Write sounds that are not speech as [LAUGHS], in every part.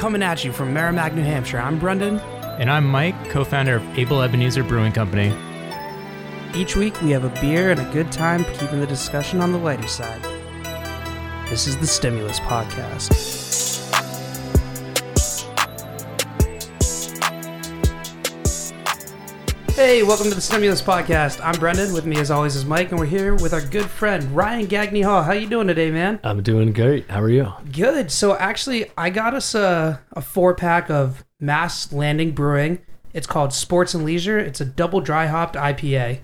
coming at you from Merrimack, New Hampshire. I'm Brendan. And I'm Mike, co founder of Able Ebenezer Brewing Company. Each week we have a beer and a good time keeping the discussion on the lighter side. This is the Stimulus Podcast. Hey, welcome to the Stimulus Podcast. I'm Brendan. With me, as always, is Mike, and we're here with our good friend Ryan Gagney Hall. How you doing today, man? I'm doing great. How are you? Good. So actually, I got us a, a four pack of Mast Landing Brewing. It's called Sports and Leisure. It's a double dry hopped IPA.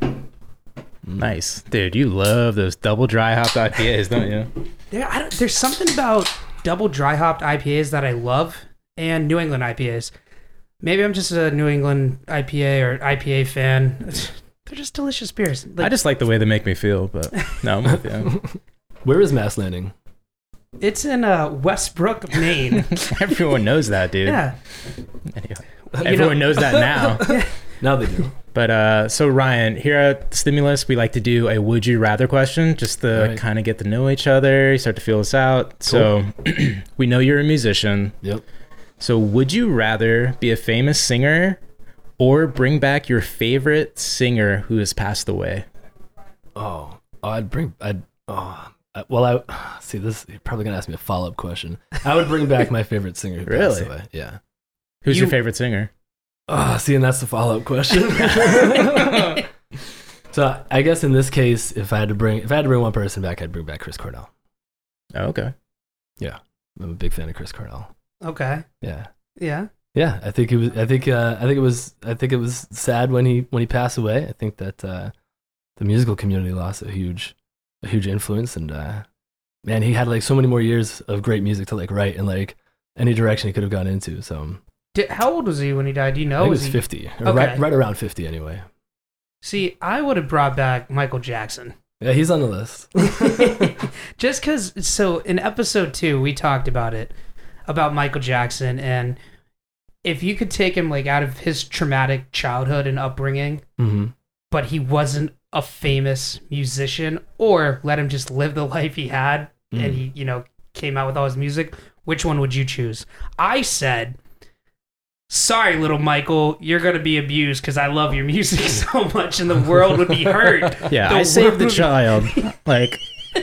Nice. Dude, you love those double dry hopped IPAs, don't you? [LAUGHS] There, I don't, there's something about double dry hopped IPAs that I love, and New England IPAs. Maybe I'm just a New England IPA or IPA fan. [LAUGHS] They're just delicious beers. Like, I just like the way they make me feel, but no, I'm with you. [LAUGHS] Where is Mast Landing? it's in uh, Westbrook, Maine. [LAUGHS] Everyone knows that, dude. yeah. Anyway, You know- everyone knows that now. Now they do. But uh, so Ryan, here at Stimulus, we like to do a "Would you rather" question, just to Right. kind of get to know each other, start to feel us out. So [CLEARS THROAT] we know you're a musician. Yep. So would you rather be a famous singer, or bring back your favorite singer who has passed away? Oh, I'd bring. I'd. Oh, I, well, I [SIGHS] see. This you're probably gonna ask me a follow up question. I would bring back my favorite singer. Who passed Really? Yeah. Who's You- your favorite singer? Oh, see, and that's the follow up question. [LAUGHS] so I guess in this case, if I had to bring, if I had to bring one person back, I'd bring back Chris Cornell. Oh, okay. Yeah, I'm a big fan of Chris Cornell. Okay. Yeah. Yeah. Yeah, I think it was. I think. Uh, I think it was. I think it was sad when he when he passed away. I think that uh, the musical community lost a huge, a huge influence, and uh, man, he had like so many more years of great music to like write and like any direction he could have gone into. So Did, how old was he when he died? Do you I know? think he Was was fifty, Okay. right, right around fifty anyway. See, I would have brought back Michael Jackson. Yeah, he's on the list. [LAUGHS] Just because, so in episode two, we talked about it, about Michael Jackson, and if you could take him like out of his traumatic childhood and upbringing, hmm but he wasn't a famous musician, or let him just live the life he had, and Mm. he, you know, came out with all his music, which one would you choose? I said, sorry, little Michael, you're going to be abused because I love your [LAUGHS] music so much and the world would be hurt. [LAUGHS] Yeah, The I saved the child. [LAUGHS] Like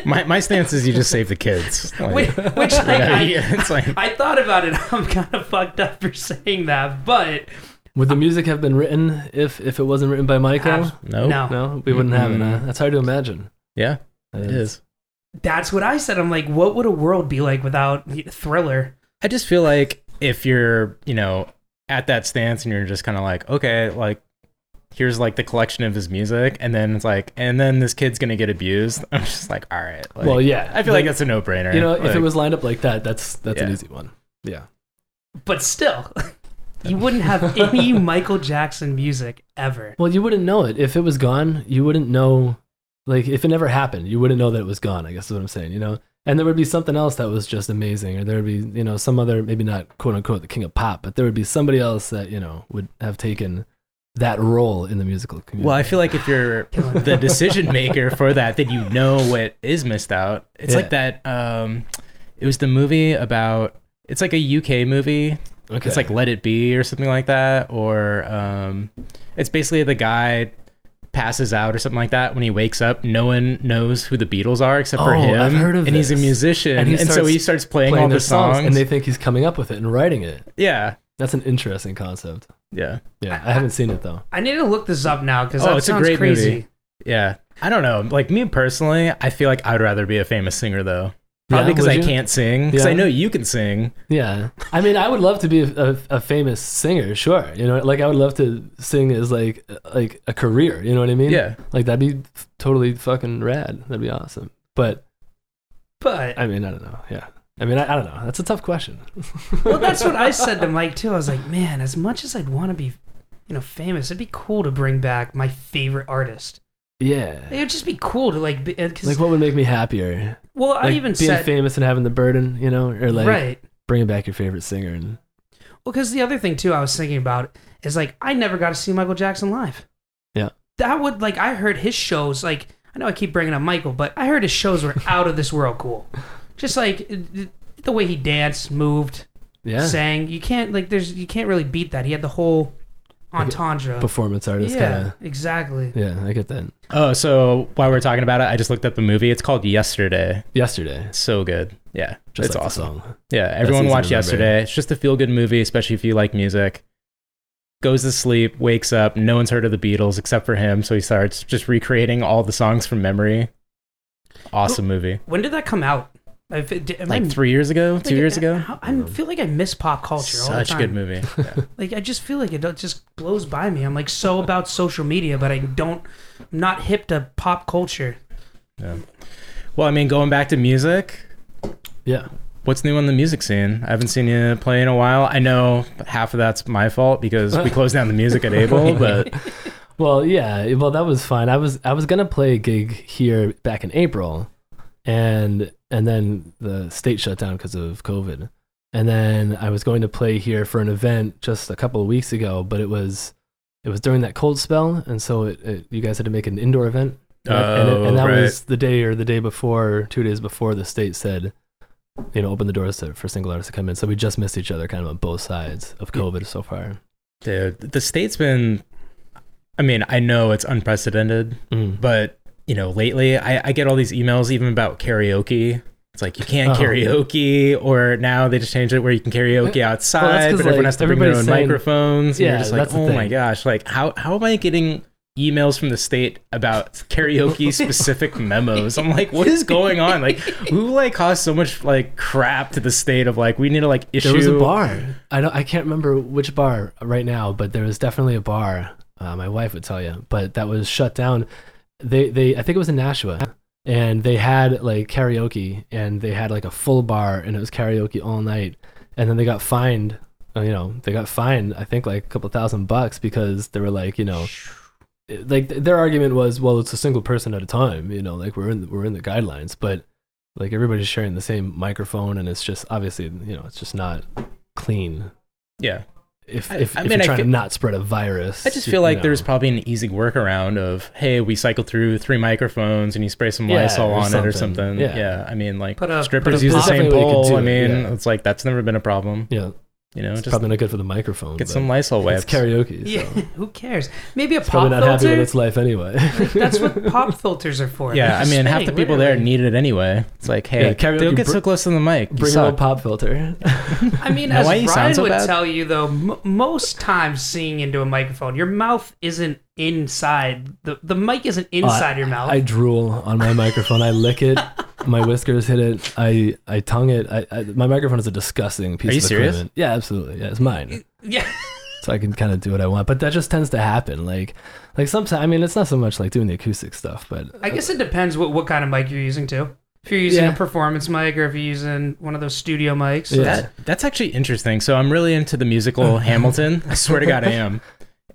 my my stance is you just save the kids. [LAUGHS] Like, Which, which like, [LAUGHS] yeah, I, yeah, [LAUGHS] it's like I thought about it. I'm kind of fucked up for saying that, but Would the music have been written if if it wasn't written by Michael? Abs- no, no. No, we wouldn't have it. That's hard to imagine. yeah, uh, it is. that's what I said. I'm like, what would a world be like without Thriller? I just feel like if you're, you know, at that stance and you're just kind of like, okay, like here's like the collection of his music, and then it's like, and then this kid's gonna get abused. [LAUGHS] I'm just like, all right. Like, well, yeah, I feel like that's a no brainer. you know, if it was lined up like that, that's that's an easy one. Yeah. But still, [LAUGHS] you wouldn't have any [LAUGHS] Michael Jackson music ever. Well, you wouldn't know it if it was gone. You wouldn't know, like if it never happened, you wouldn't know that it was gone. I guess is what I'm saying. You know, and there would be something else that was just amazing, or there would be you know some other maybe not quote unquote the king of pop, but there would be somebody else that you know would have taken that role in the musical community. Well, I feel like if you're [LAUGHS] the decision maker for that, then you know what is missed out. It's Yeah. like that. Um, it was the movie about. It's like a UK movie. okay. It's like Let It Be or something like that, or um, it's basically the guy passes out or something like that. When he wakes up, no one knows who the Beatles are except for Oh, him. I've heard of and he's a musician, And and, so he starts playing, playing all their the songs. and they think he's coming up with it and writing it. yeah, That's an interesting concept. yeah, Yeah, I haven't seen it though. I need to look this up now because Oh, that it's a sounds great crazy. movie. yeah. I don't know. Like me personally, I feel like I'd rather be a famous singer though. Probably Yeah, because I you? can't sing. Because Yeah. I know you can sing. Yeah, I mean, I would love to be a, a, a famous singer. Sure, you know, like I would love to sing as like like a career. You know what I mean? Yeah. Like that'd be totally fucking rad. That'd be awesome. But But I mean, I don't know. Yeah. I mean, I, I don't know. That's a tough question. [LAUGHS] well, that's what I said to Mike too. I was like, man, as much as I'd want to be, you know, famous, it'd be cool to bring back my favorite artist. Yeah. It'd just be cool to like, because uh, Like, what would make me happier? well, I Like even being said famous and having the burden, you know, or like right. bringing back your favorite singer. And Well, because the other thing too, I was thinking about is like I never got to see Michael Jackson live. Yeah. that would like I heard his shows. Like I know I keep bringing up Michael, but I heard his shows were out of this world cool. Just like it- it- the way he danced, moved, Yeah. sang. You can't like there's you can't really beat that. He had the whole entendre. Performance artist yeah, kind of. exactly. Yeah, I get that. Oh, so while we're talking about it, I just looked up the movie. It's called Yesterday. Yesterday. So good. Yeah, Just it's like awesome. song. Yeah, everyone easy to watch. Yesterday. It's just a feel good movie, especially if you like music. Goes to sleep, wakes up. No one's heard of the Beatles except for him, so he starts just recreating all the songs from memory. Awesome movie. When did that come out? I, did, am Like I, three years ago, like, two years ago. how- I feel like I miss pop culture all the Such a time. good movie. Yeah. [LAUGHS] Like I just feel like it don't- just blows by me. I'm like so about social media, but I don't. I'm not hip to pop culture. Yeah. Well, I mean, going back to music, Yeah. what's new on the music scene? I haven't seen you play in a while. I know half of that's my fault because we closed down the music at Able, [LAUGHS] but Well, yeah. Well, that was fine. I was I was gonna play a gig here back in April, and and then the state shut down because of COVID, and then I was going to play here for an event just a couple of weeks ago, but it was it was during that cold spell, and so it, it you guys had to make an indoor event, and, and, it- Oh, and that right. was the day or the day before, two days before the state said. You know, open the doors to, for single artists to come in. So we just missed each other kind of on both sides of COVID so far. dude, the state's been. I mean, I know it's unprecedented, Mm. but you know, lately I, I get all these emails even about karaoke. It's like you can't Oh. karaoke, or now they just changed it where you can karaoke outside, 'cause, but everyone like, has to bring their own saying- microphones. and Yeah, you're just like, oh my gosh, like how how am I getting emails from the state about karaoke [LAUGHS] specific memos? I'm like, what is going on? Like, who like caused so much like crap to the state of like we need to like issue? There was a bar. I don't. I can't remember which bar right now, but there was definitely a bar. Uh, my wife would tell you, but that was shut down. They they I think it was in Nashua, and they had like karaoke, and they had like a full bar, and it was karaoke all night. And then they got fined. uh, You know, they got fined. I think like a couple thousand bucks because they were like, you know, like their argument was, well, it's a single person at a time. You know, like we're in the, we're in the guidelines, but like everybody's sharing the same microphone, and it's just obviously, you know, it's just not clean Yeah, if I- if, I if mean, you're trying feel- to not spread a virus. I just feel like know. there's probably an easy workaround of hey, we cycle through three microphones and you spray some Yeah, Lysol or on it or something. something. Yeah. Yeah, I mean like Put a- strippers use the same Definitely we pole. I mean, yeah. it's like that's never been a problem. yeah, You know, it's just probably not good for the microphone. get some Lysol wipes. It's karaoke. [LAUGHS] Yeah, who cares? Maybe a it's probably pop not happy with its life anyway. That's what [LAUGHS] pop filters are for. Yeah, I just mean, half the spitting, people there literally. need it anyway. It's like, hey, Yeah, karaoke don't get br- so close to the mic. You Bring a little pop filter. I mean, [LAUGHS] Now, as why you so would bad? tell you, though, m- most times singing into a microphone, your mouth isn't inside. The the mic isn't oh, inside your mouth. I drool on my microphone. I lick it. My whiskers hit it. I I tongue it. I, I my microphone is a disgusting piece Are you of serious? equipment. Yeah, absolutely. Yeah, it's mine. yeah. [LAUGHS] so I can kind of do what I want. But that just tends to happen. Like, like sometimes. I mean, it's not so much like doing the acoustic stuff, but I guess it depends what, what kind of mic you're using too. If you're using Yeah. a performance mic or if you're using one of those studio mics. Yeah. That that's actually interesting. So I'm really into the musical [LAUGHS] Hamilton. I swear to God, I am.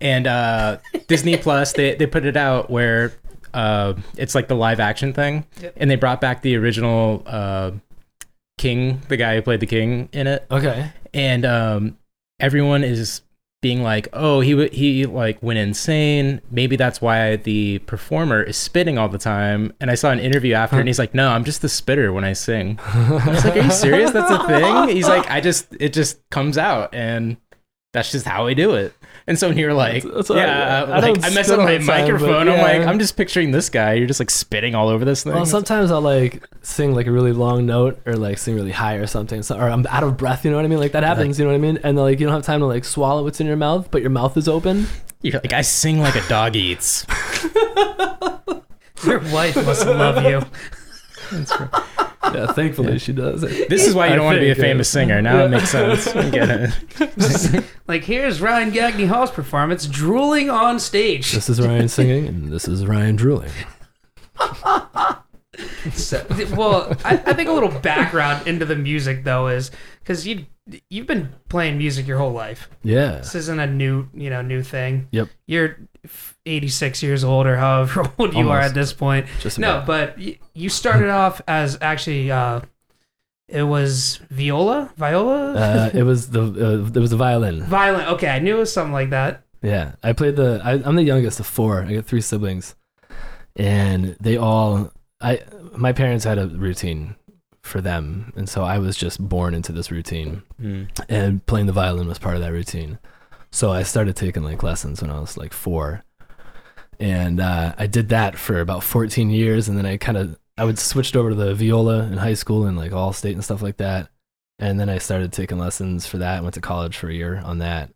And uh, Disney Plus, they they put it out where uh, it's like the live action thing, Yep. and they brought back the original uh, King, the guy who played the King in it, okay. and um, everyone is being like, "Oh, he w- he like went insane. Maybe that's why the performer is spitting all the time." And I saw an interview after, and he's like, "No, I'm just the spitter when I sing." I was like, "Are you serious? That's a thing?" He's like, "I just it just comes out, and that's just how I do it." And so when you're like, That's- that's what I- "Yeah," I like don't I mess spit up all my the time, but microphone. I'm like. I'm just picturing this guy. You're just like spitting all over this thing. Well, sometimes I'll like sing like a really long note or like sing really high or something. So, or I'm out of breath. You know what I mean? Like that happens. you know what I mean? And like you don't have time to like swallow what's in your mouth, but your mouth is open. you're like, I sing like a dog eats. [LAUGHS] Your wife must love you. Yeah, thankfully she does. This is why you I don't want to be a think, yeah. famous singer. Now it makes sense. I get it. [LAUGHS] Like here's Ryan Gagney Hall's performance, drooling on stage. This is Ryan singing, and this is Ryan drooling. [LAUGHS] So, well, I, I think a little background into the music though is because you you've been playing music your whole life. Yeah. This isn't a new you know new thing. Yep. You're 86 years old or however [LAUGHS] old you are at this point. Just No, about. but you started off as actually uh, it was viola, viola, Uh, it was the uh, it was the violin. violin. Okay, I knew it was something like that. Yeah, I played the. I, I'm the youngest of four. I got three siblings, and they all. I my parents had a routine for them, and so I was just born into this routine, Mm. and playing the violin was part of that routine. So I started taking like lessons when I was like four, and uh, I did that for about 14 years, and then I kind of I would switched over to the viola in high school and like all state and stuff like that, and then I started taking lessons for that. And went to college for a year on that,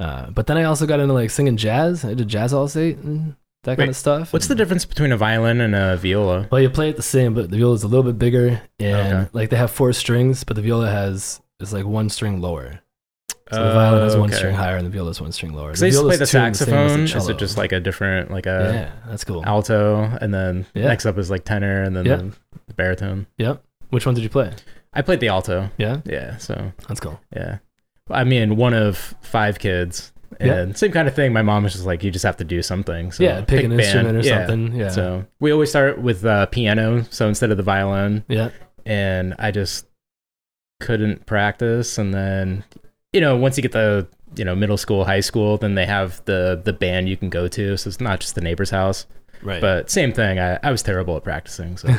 uh, but then I also got into like singing jazz. I did jazz all state and that kind of stuff. What's the difference between a violin and a viola? well, you play it the same, but the viola is a little bit bigger, and Okay. like they have four strings, but the viola has is like one string lower. So the violin has one okay. string higher, and the viola is one string lower. Because I used to play the saxophone. the Is it just like a different, like a yeah, that's cool. alto, and then Yeah. next up is like tenor, and then the, the baritone? Yep. Which one did you play? I played the alto. Yeah, Yeah, so that's cool. yeah. I mean, one of five kids, Yeah. and same kind of thing. My mom was just like, you just have to do something. So yeah, pick, an band. instrument or Yeah. something. Yeah. So we always start with uh, piano, so instead of the violin, yeah. and I just couldn't practice. And then, you know, once you get the you know middle school, high school, then they have the the band you can go to. So it's not just the neighbor's house, Right. but same thing. I, I was terrible at practicing. So [LAUGHS]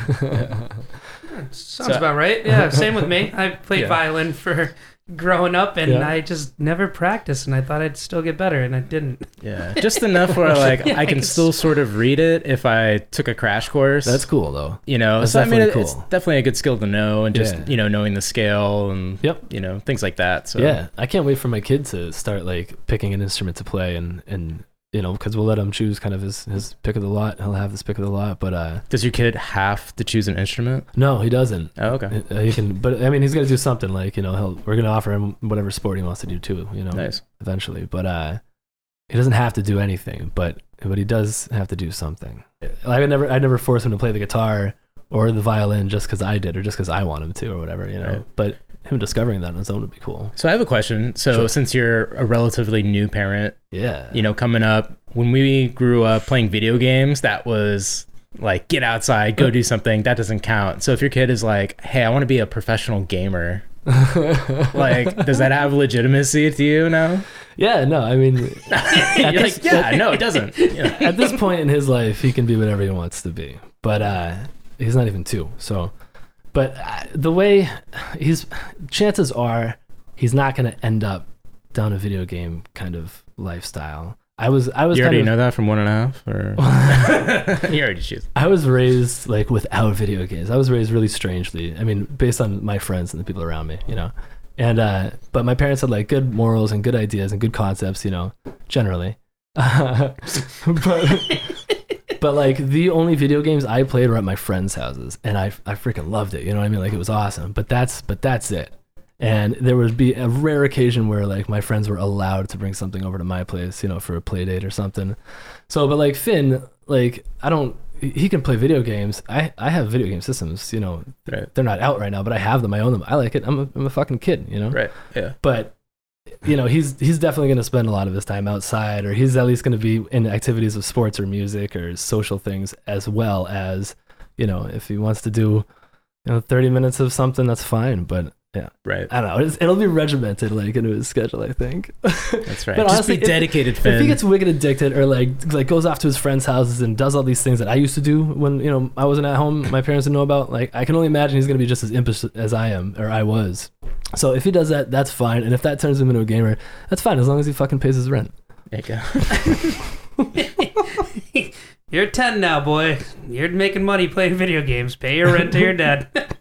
Sounds So- about right. Yeah, [LAUGHS] same with me. I played Yeah. violin for growing up, and Yeah. I just never practiced, and I thought I'd still get better, and I didn't. yeah, [LAUGHS] just enough where like Yeah, I I can guess. still sort of read it if I took a crash course. that's cool though. you know That's so i mean definitely it- it's definitely a good skill to know and just Yeah. you know knowing the scale and Yep. you know things like that so Yeah, I can't wait for my kid to start like picking an instrument to play and and you know because we'll let him choose kind of his his pick of the lot. He'll have his pick of the lot, but uh does your kid have to choose an instrument no, he doesn't. oh, okay Uh, He can, but I mean, he's gonna do something like you know he'll we're gonna offer him whatever sport he wants to do too. You know, nice eventually, but uh, he doesn't have to do anything, but but he does have to do something. I would never I never force him to play the guitar or the violin just because I did or just because I want him to or whatever. You know, Right. but him discovering that on his own would be cool. so i have a question so Sure. since you're a relatively new parent Yeah, you know coming up when we grew up playing video games that was like get outside go do something that doesn't count so if your kid is like hey i want to be a professional gamer [LAUGHS] like does that have legitimacy to you now yeah, no, I mean, [LAUGHS] you're this- like yeah no it doesn't [LAUGHS] Yeah. at this point in his life, he can be whatever he wants to be. But uh, he's not even two. So, but uh, the way he's, chances are he's not going to end up down a video game kind of lifestyle. I was, I was you kind already of, know that from one and a half or [LAUGHS] [LAUGHS] you already choose I was raised like without video games. I was raised really strangely. I mean, based on my friends and the people around me, you know. And uh, but my parents had like good morals and good ideas and good concepts, you know, generally. [LAUGHS] but but like the only video games I played were at my friends' houses, and I I freaking loved it. You know what I mean? Like it was awesome. But that's but that's it. And there would be a rare occasion where like my friends were allowed to bring something over to my place, you know, for a play date or something. So, but like Finn, like I don't, he can play video games. I I have video game systems, you know, right they're not out right now, but I have them. I own them. I like it. I'm a, I'm a fucking kid, you know. right yeah But you know, he's he's definitely going to spend a lot of his time outside, or he's at least going to be in activities of sports or music or social things, as well as you know, if he wants to do you know 30 minutes of something, that's fine. But right I don't know. It's, it'll be regimented like into his schedule, I think. That's right. [LAUGHS] But Just honestly, be dedicated, if Finn. he gets wicked addicted or like like goes off to his friends' houses and does all these things that I used to do when you know I wasn't at home, my [COUGHS] parents didn't know about. Like I can only imagine he's gonna be just as impish as I am or I was. So if he does that, that's fine. And if that turns him into a gamer, that's fine as long as he fucking pays his rent. There you go. [LAUGHS] [LAUGHS] You're 10 now, boy. You're making money playing video games. Pay your rent to your dad. [LAUGHS]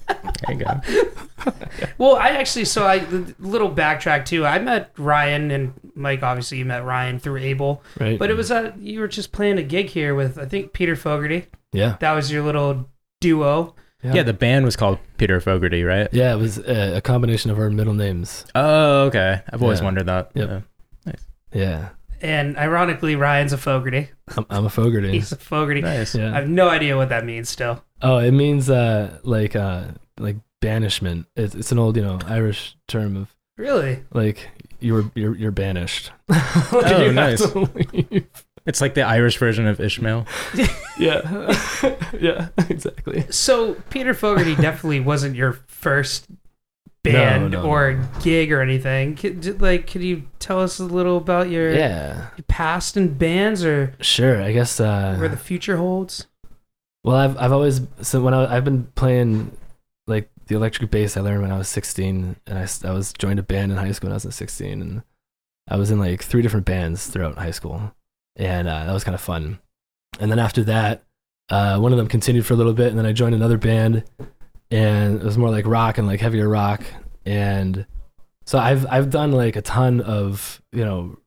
There you go. [LAUGHS] well, I actually, so I, little backtrack too. I met Ryan and Mike, obviously, you met Ryan through Able. Right. But it was, uh, you were just playing a gig here with, I think, Peter Fogarty. yeah. That was your little duo. Yeah, the band was called Peter Fogarty, right? yeah, it was uh, a combination of our middle names. Oh, okay. I've always Yeah. wondered that. Yep. Yeah. Nice. Yeah. And ironically, Ryan's a Fogarty. I'm, I'm a Fogarty. He's a Fogarty. Nice. Yeah. I have no idea what that means still. Oh, it means uh like uh like banishment. It's, it's an old you know Irish term of Really? like you were you're you're banished. [LAUGHS] Oh, You have nice. to leave. It's like the Irish version of Ishmael. [LAUGHS] yeah, [LAUGHS] yeah, exactly. So Peter Fogarty definitely wasn't your first band No, no, or no. gig or anything. Could, like, could you tell us a little about your, Yeah, your past in bands or sure. I guess. uh where the future holds? Well, I've I've always so when I, I've been playing like the electric bass I learned when I was 16, and I, I was joined a band in high school when I was 16, and I was in like three different bands throughout high school, and uh, that was kind of fun. And then after that, uh, one of them continued for a little bit, and then I joined another band, and it was more like rock and like heavier rock, and so I've I've done like a ton of you know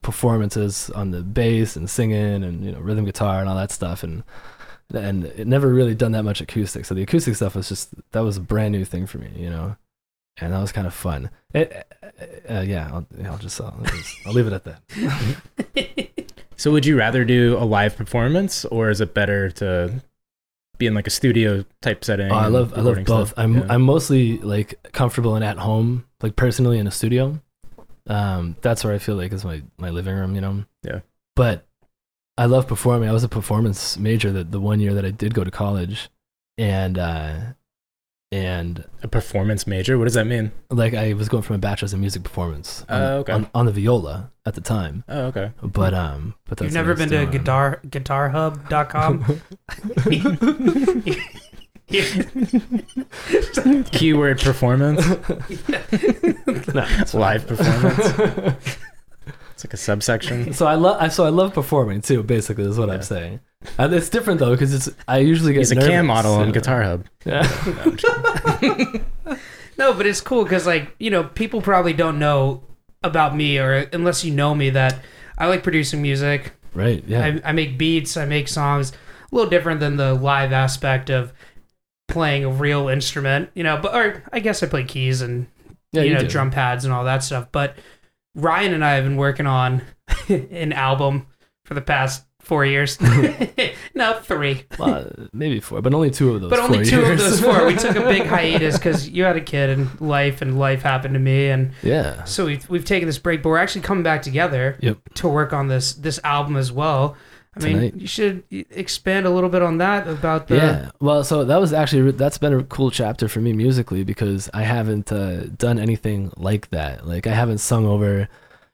performances on the bass and singing and you know rhythm guitar and all that stuff. And and it never really done that much acoustic. So the acoustic stuff was just that was a brand new thing for me you know? And that was kind of fun it, uh, yeah I'll, I'll just I'll, just- I'll leave it at that. [LAUGHS] So would you rather do a live performance or is it better to be in like a studio type setting? oh, I love I love both stuff? I'm Yeah. I'm mostly like comfortable and at home like personally in a studio um that's where I feel like is my my living room you know Yeah. but I love performing. I was a performance major the, the one year that I did go to college, and uh, and a performance major. What does that mean? like I was going from a bachelor's in music performance on, Oh, okay. on, on the viola at the time. Oh, okay. But um, but that's You've never been to doing. guitar guitarhub.com? [LAUGHS] Keyword performance. [LAUGHS] No, live performance. [LAUGHS] It's like a subsection. [LAUGHS] so I love so I love performing too. Basically, is what Yeah. I'm saying. And it's different though because it's I usually get He's a nervous, cam model on know. Guitar Hub. [LAUGHS] Yeah. No, I'm just- [LAUGHS] No, but it's cool because like you know people probably don't know about me or unless you know me that I like producing music. right. Yeah. I, I make beats. I make songs. A little different than the live aspect of playing a real instrument, you know. But or I guess I play keys and yeah. you, know do. drum pads and all that stuff. But Ryan and I have been working on [LAUGHS] an album for the past four years. [LAUGHS] [LAUGHS] no, three. Well, maybe four, but only two of those. but only two years. of those four. We took a big hiatus because you had a kid and life, and life happened to me, and yeah. so we've we've taken this break. But we're actually coming back together Yep. to work on this this album as well. I mean, Tonight. you should expand a little bit on that about the. yeah. Well, so that was actually that's been a cool chapter for me musically because I haven't uh, done anything like that. Like I haven't sung over,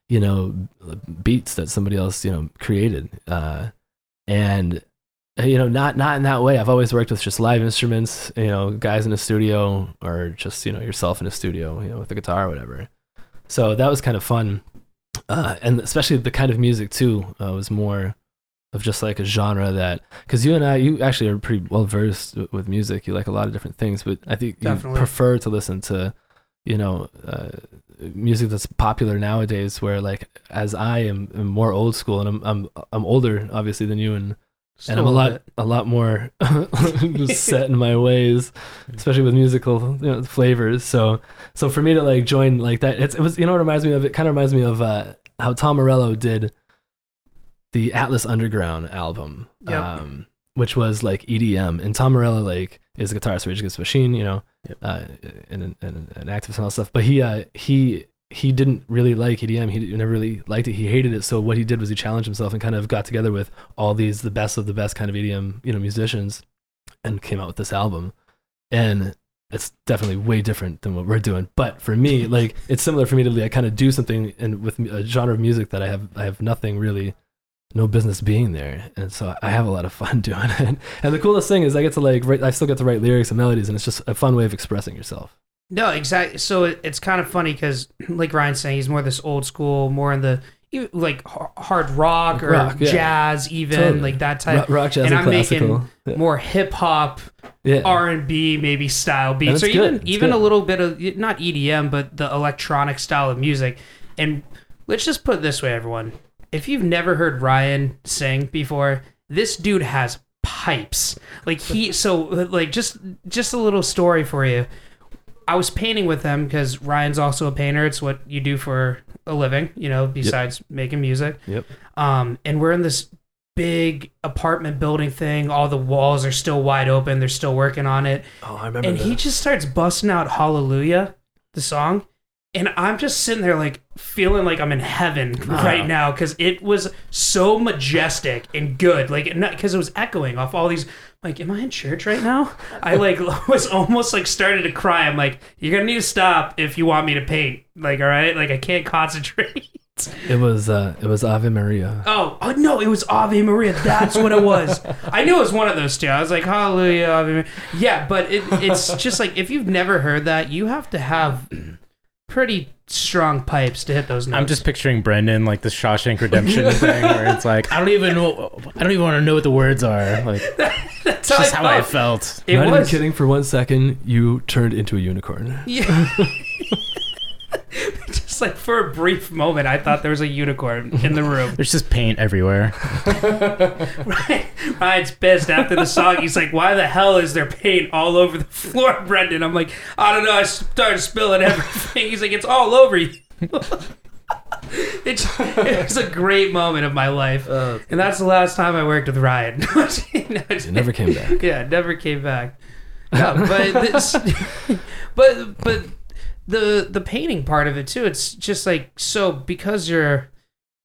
you know, beats that somebody else you know created, uh, and uh, you know not not in that way. I've always worked with just live instruments, you know, guys in a studio or just you know yourself in a studio, you know, with a guitar or whatever. So that was kind of fun, uh, and especially the kind of music too uh, was more of just like a genre that because you and I, you actually are pretty well versed with music. You like a lot of different things, but I think you prefer to listen to, you know, uh, music that's popular nowadays. Where like as I am, am more old school and I'm I'm I'm older obviously than you and Just and I'm a lot bit. a lot more [LAUGHS] [LAUGHS] set in my ways, especially with musical you know, flavors. So so for me to like join like that, it's, it was you know it reminds me of. It kind of reminds me of uh, how Tom Morello did the Atlas Underground album, Yep. um, which was like EDM. And Tom Morello like is a guitarist for Rage Against the Machine, you know, Yep. uh, and, and, and an activist and all stuff. But he uh, he he didn't really like EDM. He never really liked it. He hated it. So what he did was he challenged himself and kind of got together with all these the best of the best kind of EDM you know musicians, and came out with this album. And it's definitely way different than what we're doing. But for me, [LAUGHS] like it's similar for me to like kind of do something and with a genre of music that I have I have nothing really no business being there. And so I have a lot of fun [LAUGHS] doing it. And the coolest thing is I get to like write, I still get to write lyrics and melodies and it's just a fun way of expressing yourself. No, exactly. So it's kind of funny because, [CLEARS THROAT] like Ryan's saying, he's more this old school, more in the like hard rock or Rock, yeah. jazz, even Totally. like that type. rock, jazz, and and, I'm classical. making more hip hop, yeah. R and B, maybe style beats, or even. It's even good. a little bit of not EDM, but the electronic style of music. And let's just put it this way, everyone: if you've never heard Ryan sing before, this dude has pipes. Like he, [LAUGHS] so like just just a little story for you. I was painting with him because Ryan's also a painter. It's what you do for a living, you know, besides making music. Yep. Um, and we're in this big apartment building thing. All the walls are still wide open. They're still working on it. Oh, I remember And he just starts busting out Hallelujah, the song. And I'm just sitting there like feeling like I'm in heaven right now because it was so majestic and good. Like, because it was echoing off all these. Like, am I in church right now? I like [LAUGHS] was almost like started to cry. I'm like, you're gonna need to stop if you want me to paint. Like, all right, like I can't concentrate. It was uh, it was Ave Maria. Oh, oh no, it was Ave Maria. That's what it was. [LAUGHS] I knew it was one of those two. I was like, Hallelujah, Ave Maria. Yeah, but it, it's just like if you've never heard that, you have to have pretty strong pipes to hit those notes. I'm just picturing Brendan like the Shawshank Redemption thing, where it's like I don't even know, I don't even want to know what the words are. Like [LAUGHS] That's just how I felt. felt. It Not was. even kidding. For one second, you turned into a unicorn. [LAUGHS] Yeah. [LAUGHS] [LAUGHS] just like for a brief moment, I thought there was a unicorn in the room. There's just paint everywhere. [LAUGHS] [LAUGHS] Ryan, Ryan's pissed after the song. He's like, "Why the hell is there paint all over the floor, Brendan?" I'm like, "I don't know. I started spilling everything." He's like, "It's all over you." it's, it was a great moment of my life, Uh, and that's the last time I worked with Ryan. it never came back. yeah, never came back. No, but this, but but the the painting part of it too. It's just like so because you're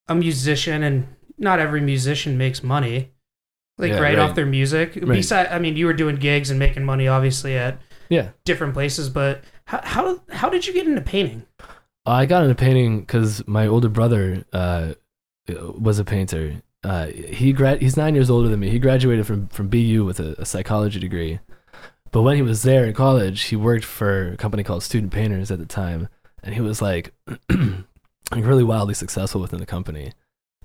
a musician and not every musician makes money, like Yeah, right, right. off their music. Right. Besides, I mean, you were doing gigs and making money obviously at Yeah. different places, but how how, how did you get into painting? I got into painting because my older brother uh, was a painter. Uh, he grad he's nine years older than me. He graduated from from BU with a, a psychology degree. But when he was there in college, he worked for a company called Student Painters at the time, and he was like [CLEARS THROAT] really wildly successful within the company.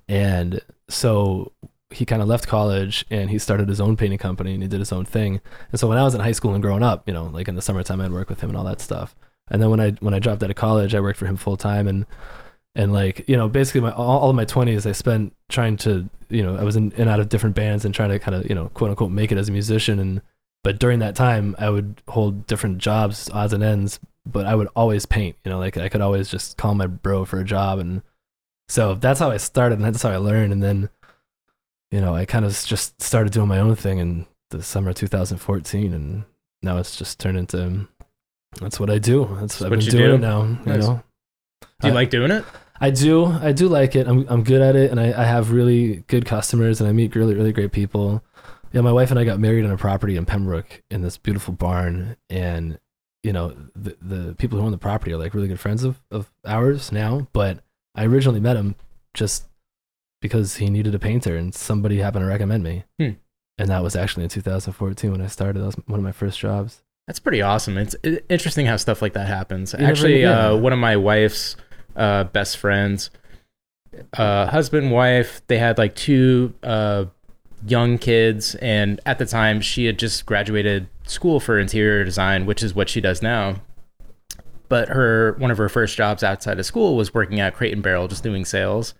And so he kind of left college and he started his own painting company and he did his own thing. And so when I was in high school and growing up, you know, like in the summertime, I'd work with him and all that stuff. And then when I when I dropped out of college, I worked for him full time and and like you know basically my all, all of my 20s I spent trying to you know I was in and out of different bands and trying to kind of you know quote unquote make it as a musician and but during that time I would hold different jobs odds and ends but I would always paint you know like I could always just call my bro for a job and so that's how I started and that's how I learned and then you know I kind of just started doing my own thing in the summer of 2014 and now it's just turned into that's what I do that's what I've been doing do. it now you know Do you I- like doing it? I do. I do like it. I'm I'm good at it, and I, I have really good customers, and I meet really really great people. Yeah, my wife and I got married on a property in Pembroke in this beautiful barn, and you know the the people who own the property are like really good friends of of ours now. But I originally met him just because he needed a painter, and somebody happened to recommend me, Hmm. and that was actually in 2014 when I started. That was one of my first jobs. That's pretty awesome. It's interesting how stuff like that happens. You Actually, uh, one of my wife's uh, best friends, uh, husband, wife, they had like two uh, young kids, and at the time, she had just graduated school for interior design, which is what she does now. But her one of her first jobs outside of school was working at Crate and Barrel, just doing sales,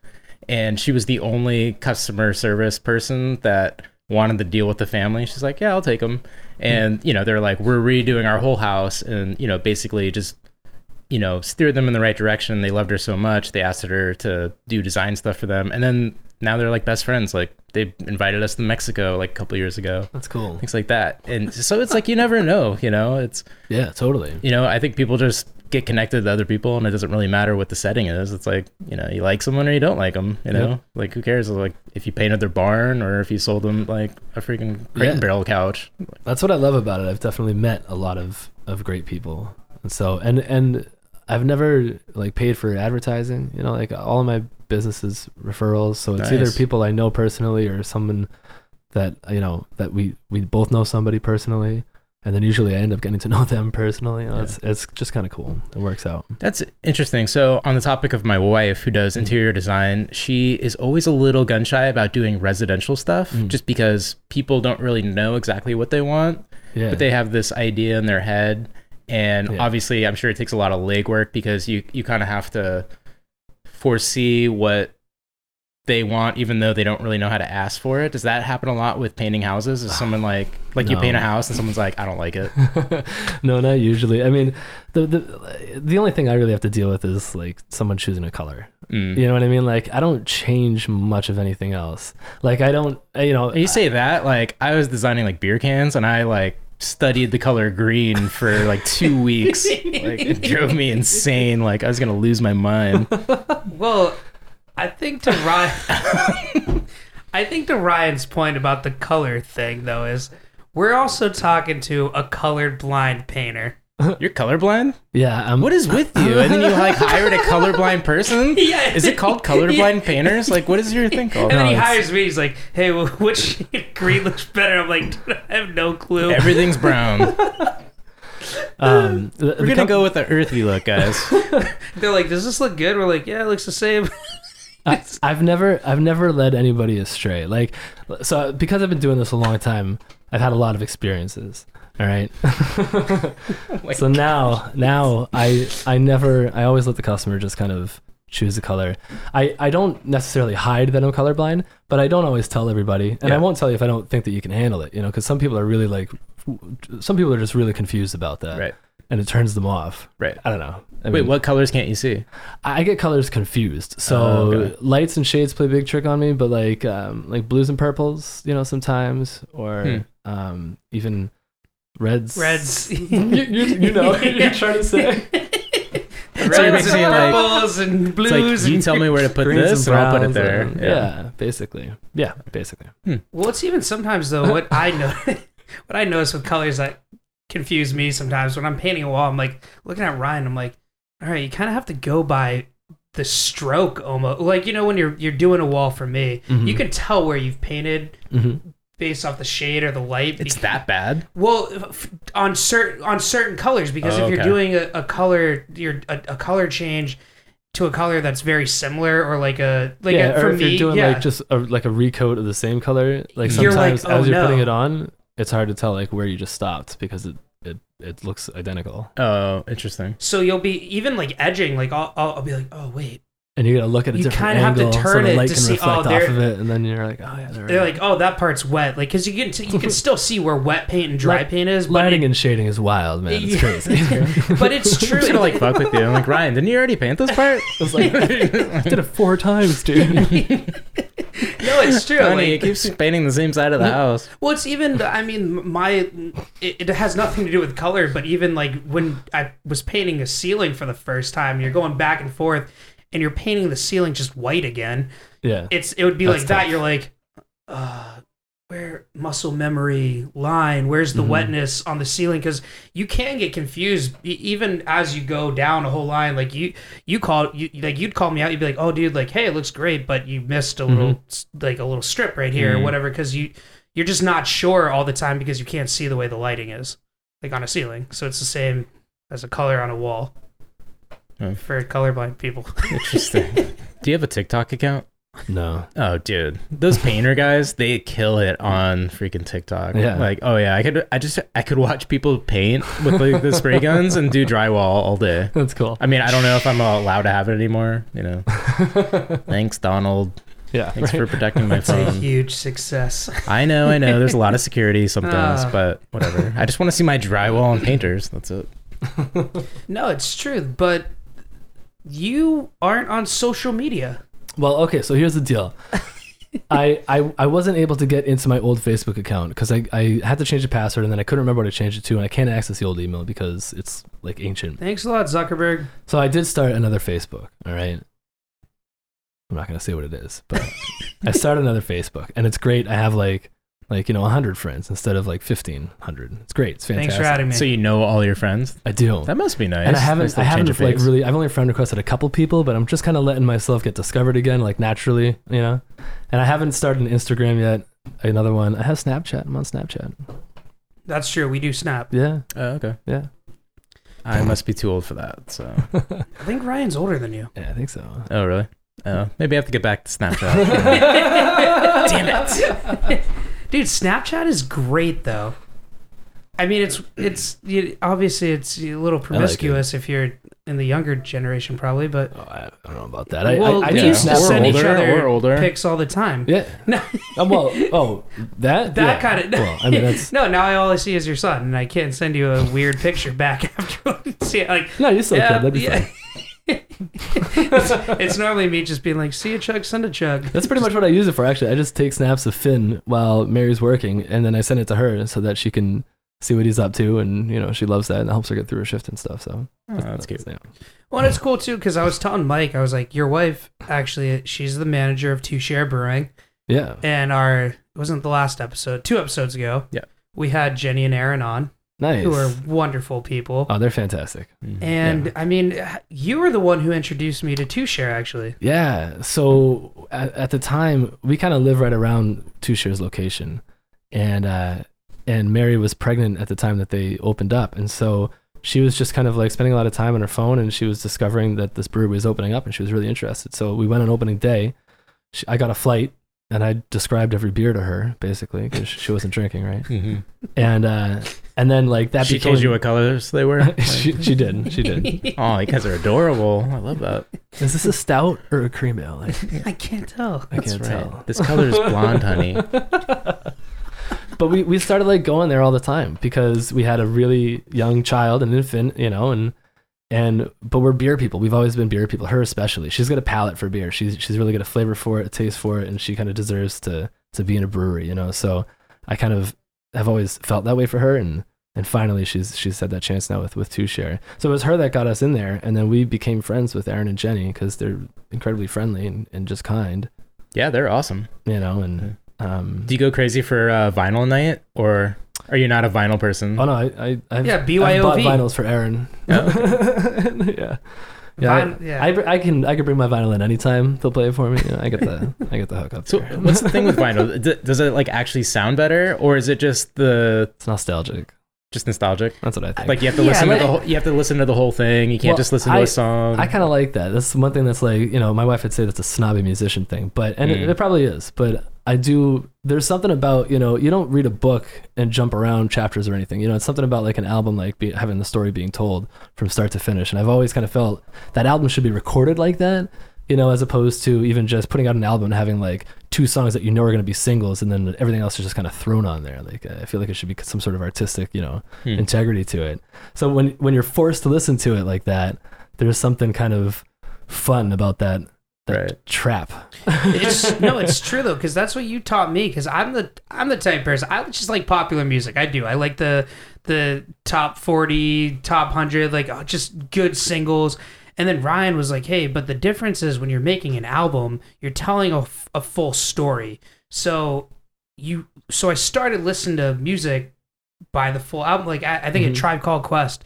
and she was the only customer service person that wanted to deal with the family. She's like, "Yeah, I'll take them." And you know, they're like, "We're redoing our whole house," and you know, basically just you know, steered them in the right direction. They loved her so much. They asked her to do design stuff for them. And then now they're like best friends. Like they invited us to Mexico like a couple years ago. That's cool. Things like that. And so it's like you never know, you know. It's Yeah, totally. you know, I think people just get connected to other people and it doesn't really matter what the setting is. It's like, you know, you like someone or you don't like them, you know? Yep. Like who cares like if you painted their barn or if you sold them like a freaking crate Yeah. barrel couch. That's what I love about it. I've definitely met a lot of of great people, and so and and I've never like paid for advertising. You know, like all of my business is referrals. So it's either people I know personally or someone that you know that we we both know somebody personally, and then usually I end up getting to [LAUGHS] know them personally. You know, Yeah. It's it's just kind of cool. It works out. That's interesting. So, on the topic of my wife who does interior design, she is always a little gun shy about doing residential stuff Mm. just because people don't really know exactly what they want, Yeah, but they have this idea in their head. And Yeah. obviously, I'm sure it takes a lot of legwork because you, you kind of have to foresee what they want, even though they don't really know how to ask for it. Does that happen a lot with painting houses? Is someone [SIGHS] like, like you paint a house and someone's like, I don't like it? [LAUGHS] no, not usually. I mean, the the the only thing I really have to deal with is like someone choosing a color. Mm. You know what I mean? Like I don't change much of anything else. Like I don't, you know. You say that like I was designing like beer cans and I like studied the color green for like two [LAUGHS] weeks. like it drove me insane. Like I was gonna lose my mind. [LAUGHS] Well, I think to Ryan, [LAUGHS] I think to Ryan's point about the color thing though is we're also talking to a colored blind painter. [LAUGHS] You're colorblind? Yeah, I'm. What is [LAUGHS] with you? And then you like hired a colorblind person? [LAUGHS] Yeah. Is it called colorblind painters? Like, what is your thing called? And then No, he it's- hires me. He's like, "Hey, well, which green looks better?" I'm like, "Dude, I have no clue." Everything's brown. Um, We're gonna com- go with the earthy look, guys. They're like, "Does this look good?" We're like, "Yeah, it looks the same." I, I've never I've never led anybody astray. Like so because I've been doing this a long time, I've had a lot of experiences. All right. [LAUGHS] so now now I I never I always let the customer just kind of choose the color. I I don't necessarily hide that I'm colorblind, but I don't always tell everybody, and I won't tell you if I don't think that you can handle it. You know, because some people are really like some people are just really confused about that, Right. and it turns them off. Right. I don't know. I Wait, mean, what colors can't you see? I get colors confused. So Oh, okay. lights and shades play a big trick on me, but like um, like blues and purples, you know, sometimes, or Hmm. um, even reds. Reds. [LAUGHS] you, you, you know [LAUGHS] what you're trying to say. [LAUGHS] Reds So you're and like- purples and It's blues. like you and- tell me where to put Greens this, and, I'll put it browns there. and- yeah. yeah, basically. Yeah, basically. Well, it's even sometimes though. What I know, what I notice with colors that confuse me sometimes when I'm painting a wall. I'm like looking at Ryan. I'm like, all right, you kind of have to go by the stroke almost. Like you know when you're you're doing a wall for me, Mhm. you can tell where you've painted Mhm. Based off the shade or the light. It's bec- that bad. Well, f- on certain on certain colors, because Oh, if you're okay. doing a, a color, you're a, a color change to a color that's very similar, or like a like yeah, a, or for if me, you're doing yeah. like just a, like a recoat of the same color, like You're like, sometimes "Oh, as you're putting it on, it's hard to tell like where you just stopped because it it, it looks identical, Oh, interesting. so you'll be even like edging, like I'll, I'll, I'll be like, oh wait, and you gotta look at a You different kinda have to angle so turn the it light to can see- reflect oh, off of it, and then you're like, oh yeah, there. they're like, oh that part's wet, like because you can t- you can [LAUGHS] still see where wet paint and dry Light- paint is, lighting it- and shading is wild, man. It's crazy. [LAUGHS] but it's [LAUGHS] true. I'm true. like fuck with you. I'm like Ryan. Didn't you already paint this part? It's like I did it four times, dude. no, it's true. Honey, like- it keeps painting the same side of the house. Well, it's even. I mean, my it, it has nothing to do with color, but even like when I was painting a ceiling for the first time, you're going back and forth, and you're painting the ceiling just white again. Yeah. It's it would be That's like that. You're like, uh, where muscle memory line? Where's the Mhm. wetness on the ceiling? Because you can get confused even as you go down a whole line. Like you you call you like you'd call me out. You'd be like, oh, dude, like hey, it looks great, but you missed a little like a little strip right here or Mhm. whatever because you you're just not sure all the time because you can't see the way the lighting is like on a ceiling. So it's the same as a color on a wall Oh. for colorblind people. [LAUGHS] Interesting. [LAUGHS] Do you have a TikTok account? No. Oh, dude, those painter guys, they kill it on freaking TikTok. Yeah. Like, oh yeah, I could, I just, I could watch people paint with like the spray [LAUGHS] guns and do drywall all day. That's cool. I mean, I don't know if I'm allowed to have it anymore. You know. Thanks, Donald. Yeah. Thanks right. for protecting my It's a phone. huge success. I know, I know. There's a lot of security sometimes, Ah. but whatever. I just want to see my drywall and painters. That's it. No, it's true, but you aren't on social media. Well, okay, so here's the deal. [LAUGHS] I, I I wasn't able to get into my old Facebook account because I, I had to change the password and then I couldn't remember what to change it to and I can't access the old email because it's like ancient. Thanks a lot, Zuckerberg. So I did start another Facebook. All right. I'm not gonna say what it is, but [LAUGHS] I started another Facebook and it's great. I have like like you know 100 friends instead of like 1500. It's great. It's fantastic. Thanks for having me. So you know all your friends. I do. That must be nice. and I haven't, to i haven't like face. really. I've only friend requested a couple people, but I'm just kind of letting myself get discovered again, like naturally, you know. And I haven't started an Instagram yet. Another one. I have Snapchat. I'm on Snapchat. That's true. We do Snap. Yeah, Oh, okay. yeah, I must be too old for that. So. [LAUGHS] I think Ryan's older than you. yeah. I think so. Oh, really? Oh, maybe I have to get back to Snapchat. [LAUGHS] Damn it. [LAUGHS] Dude, Snapchat is great though. I mean, it's [CLEARS THROAT] it's you, obviously it's a little promiscuous if you're in the younger generation, probably, but Oh, I, I don't know about that. I, well, I, I we do used to Snap Or send each older, other or older. pics all the time. Yeah. No, Oh, well, [LAUGHS] oh, that that yeah. kind of. Well, I mean, that's [LAUGHS] no. Now I all I see is your son, and I can't send you a weird picture back [LAUGHS] after. see, like no, you still yeah, can. That'd be yeah. fine. [LAUGHS] it's, it's normally me just being like, "See a chug, send a chug." That's pretty much what I use it for. Actually, I just take snaps of Finn while Mary's working, and then I send it to her so that she can see what he's up to, and you know she loves that, and it helps her get through her shift and stuff. So Oh, that's cute. yeah. Well, and it's cool too because I was telling Mike, I was like, "Your wife, actually, she's the manager of To Share Brewing." Yeah. and our it wasn't the last episode two episodes ago Yeah. we had jenny and aaron on Nice. who are wonderful people. oh, they're fantastic. and I mean, you were the one who introduced me to Two Share, actually. Yeah. So at, at the time, we kind of live right around To Share's location, and uh, and Mary was pregnant at the time that they opened up, and so she was just kind of like spending a lot of time on her phone, and she was discovering that this brewery was opening up, and she was really interested. So we went on opening day. She, I got a flight, and I described every beer to her basically because she wasn't drinking, right? [LAUGHS] Mhm. And uh, and then like that She became. told you what colors they were. [LAUGHS] she, she did. She did. [LAUGHS] oh, you guys are adorable. I love that. Is this a stout or a cream ale? Like, I can't tell. I can't right. tell. This color is blonde, honey. but we, we started like going there all the time because we had a really young child, an infant, you know, and and but we're beer people. We've always been beer people. Her especially. She's got a palate for beer. She's she's really got a flavor for it, a taste for it, and she kind of deserves to to be in a brewery, you know. So I kind of have always felt that way for her, and and finally she's she's had that chance now with with To Share. So it was her that got us in there, and then we became friends with Aaron and Jenny because they're incredibly friendly and, and just kind, Yeah, they're awesome. you know. And um, Do you go crazy for uh, vinyl night, or are you not a vinyl person? Oh no, I, I I've, Yeah, I've bought vinyls for Aaron. yeah, [LAUGHS] yeah. Vin- I, yeah. I, I can I can bring my vinyl in anytime. They'll play it for me. You know, I get the I get the hook up. So, there. what's the thing with [LAUGHS] vinyl? D- Does it like actually sound better, or is it just the It's nostalgic. just nostalgic? That's what I think. Like you have to Yeah, listen like- to the whole, you have to listen to the whole thing. You can't Well, just listen to I- a song. I kind of like that. That's one thing that's like you know my wife would say that's a snobby musician thing, but and it, Mm. it probably is. But I do. There's something about you know you don't read a book and jump around chapters or anything. You know it's something about like an album like be, having the story being told from start to finish. And I've always kind of felt that album should be recorded like that. You know, as opposed to even just putting out an album and having like two songs that you know are going to be singles, and then everything else is just kind of thrown on there. Like I feel like it should be some sort of artistic, you know, Hmm. integrity to it. So when when you're forced to listen to it like that, there's something kind of fun about that, that Right. trap. it's no, it's true though, because that's what you taught me. Because I'm the I'm the type of person I just like popular music. I do. I like the the top forty, top hundred, like oh, just good singles. And then Ryan was like, "Hey, but the difference is when you're making an album, you're telling a, f- a full story. So you, so I started listening to music by the full album. Like I, I think Mhm. a Tribe Called Quest,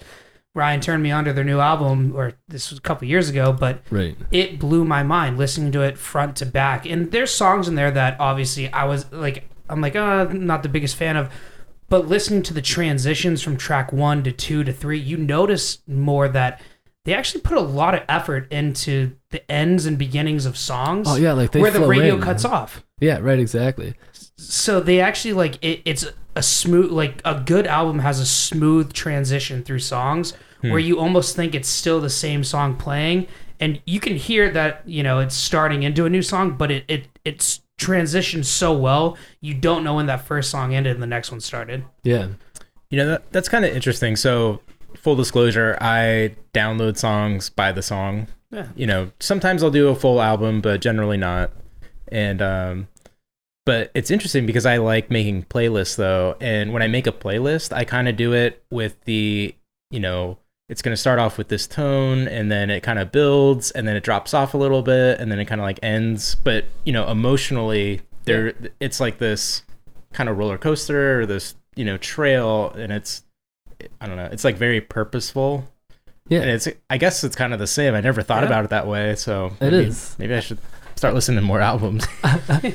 Ryan turned me on to their new album, or this was a couple years ago, but Right. it blew my mind listening to it front to back. And there's songs in there that obviously I was like, I'm like, uh, not the biggest fan of. But listening to the transitions from track one to two to three, you notice more that they actually put a lot of effort into the ends and beginnings of songs Oh yeah, like they where the radio in. cuts off. Yeah, right. Exactly. So they actually like it, it's a smooth, like a good album has a smooth transition through songs hmm. where you almost think it's still the same song playing, and you can hear that you know it's starting into a new song, but it it it's transitioned so well you don't know when that first song ended and the next one started. Yeah. You know, that, that's kind of interesting. So, full disclosure, I download songs by the song. Yeah. You know, sometimes I'll do a full album, but generally not. And, um, but it's interesting because I like making playlists though. And when I make a playlist, I kind of do it with the, you know, it's going to start off with this tone and then it kind of builds and then it drops off a little bit and then it kind of like ends. But, you know, emotionally, there, it's like this kind of roller coaster or this, you know, trail and it's, I don't know. It's like very purposeful, Yeah. and it's. I guess it's kind of the same. I never thought Yeah. about it that way. So It maybe, is. Maybe I should start listening to more albums. [LAUGHS]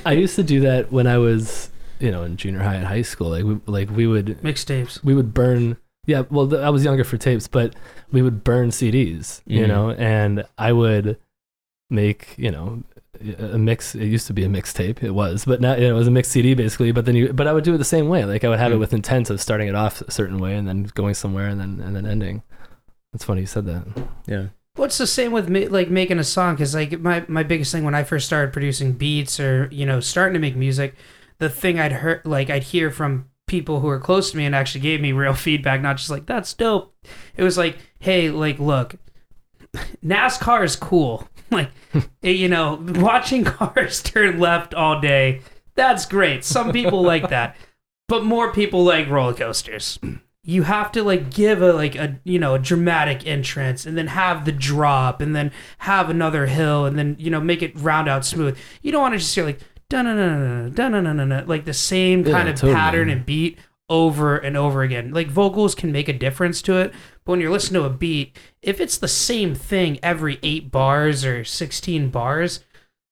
I used to do that when I was, you know, in junior high and high school. Like we like we would Mixtapes. we would burn. Yeah, well, th- I was younger for tapes, but we would burn CDs, you Mhm. know, and I would make, you know, a mix. It used to be a mixtape. It was, but now it was a mixed CD basically. But then you, but I would do it the same way. Like I would have it Mm. with intent of starting it off a certain way and then going somewhere and then and then ending. That's funny you said that. yeah. Well, it's the same with me, like making a song because like my my biggest thing when I first started producing beats or you know starting to make music, the thing I'd heard like I'd hear from people who were close to me and actually gave me real [LAUGHS] feedback, not just like that's dope. It was like, hey, like look, [LAUGHS] NASCAR is cool. [LAUGHS] Like, eh, you know, watching [LAUGHS] cars turn left all day, that's great. Some people like that, but more people like roller coasters you have to like give a like a you know a dramatic entrance and then have the drop and then have another hill and then you know make it round out smooth you don't want to just hear like dun dun dun dun dun dun like the same Yeah, kind of totally. pattern and beat over and over again. Like vocals can make a difference to it, but when you're listening to a beat, if it's the same thing every eight bars or 16 bars,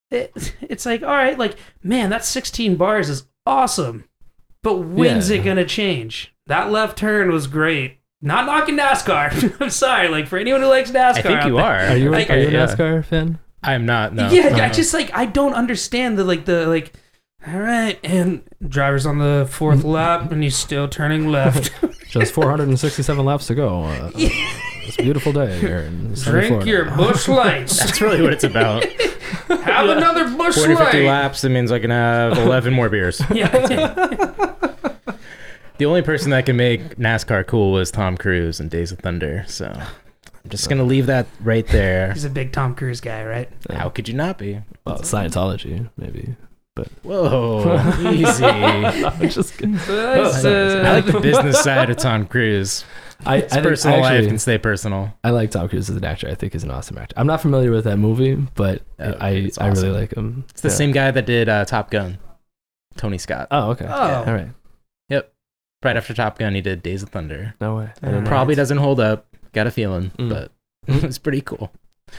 it, [LAUGHS] it's like, all right, like, man, that 16 bars is awesome. But when's Yeah. it going to change? That left turn was great. Not knocking NASCAR. [LAUGHS] I'm sorry. Like, for anyone who likes NASCAR, I think out you there- are. Are you, Like, are you a yeah. NASCAR fan? I'm not. No. yeah, I Uh-huh. just like I don't understand the like the like. All right, and drivers on the fourth lap, and he's still turning left. [LAUGHS] Just 467 laps to go. Uh, [LAUGHS] it's a beautiful day here in sunny Drink Florida. your Busch lights. [LAUGHS] That's really what it's about. [LAUGHS] Have another Busch 40, 50 light. laps. It means I can have 11 more beers. Yeah, The only person that can make NASCAR cool was Tom Cruise in Days of Thunder. So I'm just gonna leave that right there. he's a big Tom Cruise guy, right? How could you not be? Well, Scientology, maybe. Whoa, [LAUGHS] easy. I'm just kidding. That's, I like the uh, business side of Tom Cruise. I, I, His think, personal life can stay personal. I like Tom Cruise as an actor. I think he's an awesome actor. I'm not familiar with that movie, but Oh, I, it's I really like him. It's the Yeah. same guy that did uh, Top Gun, Tony Scott. Oh, okay. Oh. All right. Yep. Right after Top Gun, he did Days of Thunder. No way. I know. Probably doesn't hold up. Got a feeling, Mm. but [LAUGHS] it's pretty cool.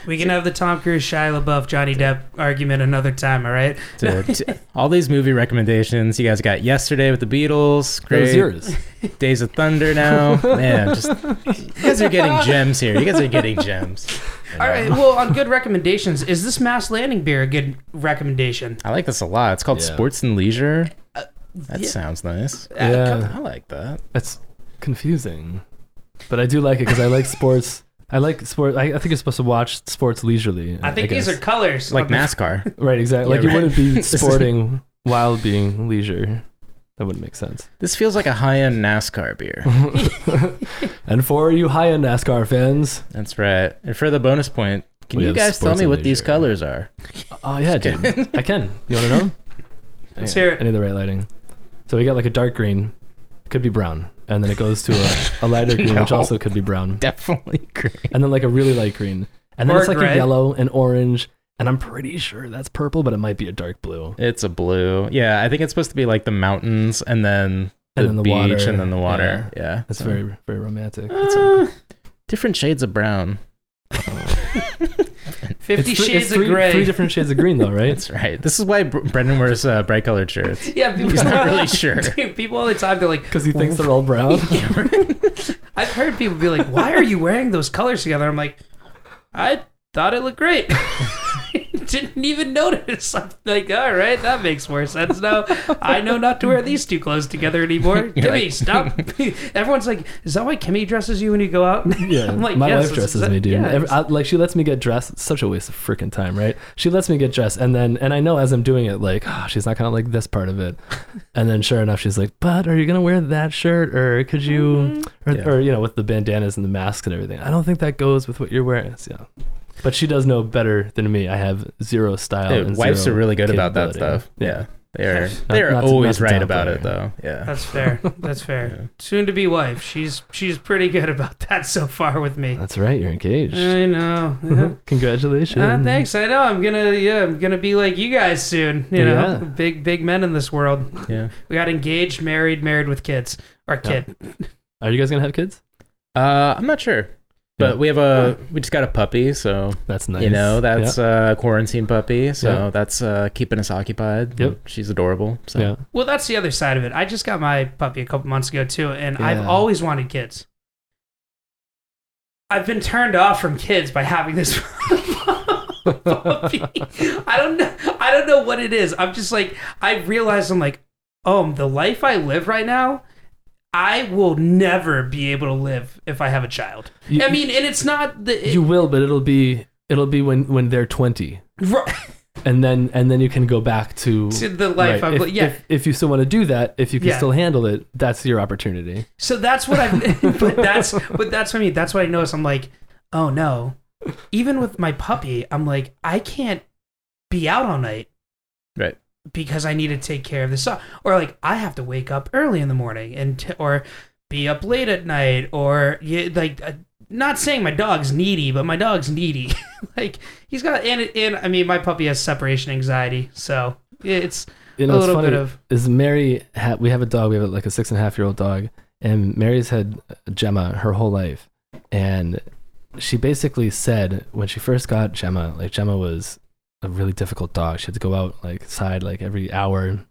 We can have the Tom Cruise, Shia LaBeouf, Johnny Depp argument another time. All right. Dude, [LAUGHS] all these movie recommendations. You guys got Yesterday with the Beatles. That Great. was yours. Days of Thunder now. Man, just you guys are getting gems here. You guys are getting gems. You All know? right. Well, on good recommendations, is this Mast Landing beer a good recommendation? I like this a lot. It's called Yeah. Sports and Leisure. That yeah. sounds nice. Uh, Yeah. I like that. It's confusing, but I do like it because I like sports. I like sport. I, I think you're supposed to watch sports leisurely. I think these guess. are colors. Like NASCAR. [LAUGHS] right. Exactly. Yeah, like you right. wouldn't be [LAUGHS] sporting while being leisure. That wouldn't make sense. This feels like a high-end NASCAR beer. [LAUGHS] and for you high-end NASCAR fans, That's right. And for the bonus point, can We you have guys tell sports me and what these leisure. colors are? oh yeah, dude, I can. You want to know? Let's hear it. I need the right lighting. So we got like a dark green, could be brown, and then it goes to a, a lighter green, which [LAUGHS] also could be brown, Definitely green. and then like a really light green, and then Or it's like gray. a yellow and orange, and I'm pretty sure that's purple, but it might be a dark blue. It's a blue. Yeah, I think it's supposed to be like the mountains and then the, And then the beach water. and then the water. Yeah. That's so- very very romantic. Uh, different shades of brown. [LAUGHS] Fifty It's three- Shades it's three, of Grey. Three different shades of green, though, right? That's right. This is why Br- Brendan wears uh, bright colored shirts. [LAUGHS] yeah, people, He's not really [LAUGHS] sure. Dude, people all the time they're like, Because he thinks they're all brown. [LAUGHS] I've heard people be like, "Why are you wearing those colors together?" I'm like, I thought it looked great. [LAUGHS] Didn't even notice. I'm like, all right, that makes more sense now. I know not to wear these two clothes together anymore. [LAUGHS] Kimmy, like- stop. [LAUGHS] Everyone's like, is that why Kimmy dresses you when you go out? Yeah, I'm like, my yes, wife it's- dresses me, dude. yeah, Every- I- like she lets me get dressed. It's such a waste of freaking time, right? She lets me get dressed, and then and I know as I'm doing it, like oh, she's not gonna like this part of it, and then sure enough, she's like, "But are you gonna wear that shirt, or could you, mm-hmm. or, Yeah. or you know, with the bandanas and the masks and everything? I don't think that goes with what you're wearing." So, yeah, but she does know better than me. I have zero style. Dude, and wives are really good about that stuff. Yeah. They are. They are always to right about downplay it, though. Yeah. That's fair. That's fair. [LAUGHS] Yeah. Soon to be wife. She's she's pretty good about [LAUGHS] that so far with me. That's right. You're engaged. I know. [LAUGHS] Yeah. Congratulations. Uh, thanks. I know. I'm gonna yeah. I'm gonna be like you guys soon. You know, Yeah. big big men in this world. Yeah. We got engaged, married, married with kids. Or kid. Are you guys gonna have kids? Uh, I'm not sure. But Yeah. we have a we just got a puppy, so That's nice. you know that's yeah. a quarantine puppy, so Yeah. that's uh, keeping us occupied. Yep. she's adorable. So yeah. Well, that's the other side of it. I just got my puppy a couple months ago too, and I've always wanted kids. I've been turned off from kids by having this [LAUGHS] puppy. I don't know. I don't know what it is. I'm just like I realized I'm like, oh, the life I live right now. I will never be able to live if I have a child. You- I mean, and it's not the it- You will, but it'll be it'll be when when they're 20. right, and then and then you can go back to, to the life right, if, yeah. if, if you still want to do that if you can Yeah. still handle it that's your opportunity So that's what I. [LAUGHS] but that's but that's what I mean. That's what I noticed. I'm like, oh no. Even with my puppy, I'm like, I can't be out all night. Because I need to take care of this. Or like, I have to wake up early in the morning and t- or be up late at night. Or yeah, like, uh, not saying my dog's needy, but my dog's needy. [LAUGHS] like he's got and and I mean, my puppy has separation anxiety, so it's you know, a it's little funny. bit of is Mary? Ha- we have a dog. We have like a six and a half year old dog, and Mary's had Gemma her whole life, and she basically said when she first got Gemma, like Gemma was a really difficult dog. She had to go out like side like every hour.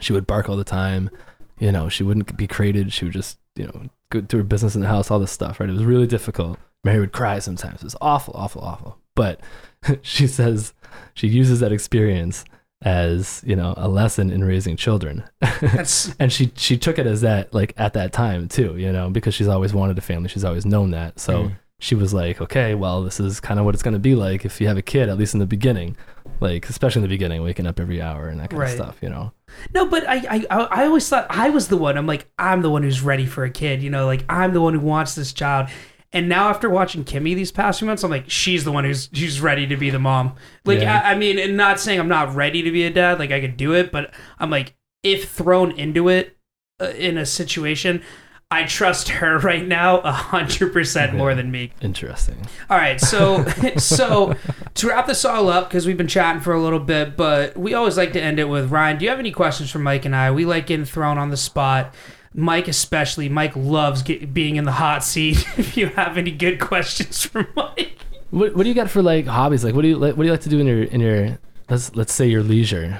She would bark all the time. You know, she wouldn't be crated. She would just you know go do her business in the house, all this stuff. Right? It was really difficult. Mary would cry sometimes. It was awful, awful, awful. But [LAUGHS] she says she uses that experience as you know a lesson in raising children [LAUGHS] and she she took it as that like at that time too you know because she's always wanted a family she's always known that so Mm. She was like okay well this is kind of what it's going to be like if you have a kid at least in the beginning like especially in the beginning waking up every hour and that kind Right. of stuff you know No, but I, I I always thought I was the one. I'm like I'm the one who's ready for a kid. You know, like I'm the one who wants this child. And now after watching Kimmy these past few months, I'm like she's the one who's who's ready to be the mom. Like Yeah. I, I mean, and not saying I'm not ready to be a dad. Like I could do it, but I'm like if thrown into it uh, in a situation, I trust her [LAUGHS] right now a hundred percent more than me. interesting All right, so [LAUGHS] so to wrap this all up because we've been chatting for a little bit, but we always like to end it with Ryan. Do you have any questions for Mike and I? We like getting thrown on the spot. Mike especially. Mike loves get, being in the hot seat. [LAUGHS] if you have any good questions for Mike, what, what do you got for like hobbies like what do you like what do you like to do in your in your let's let's say your leisure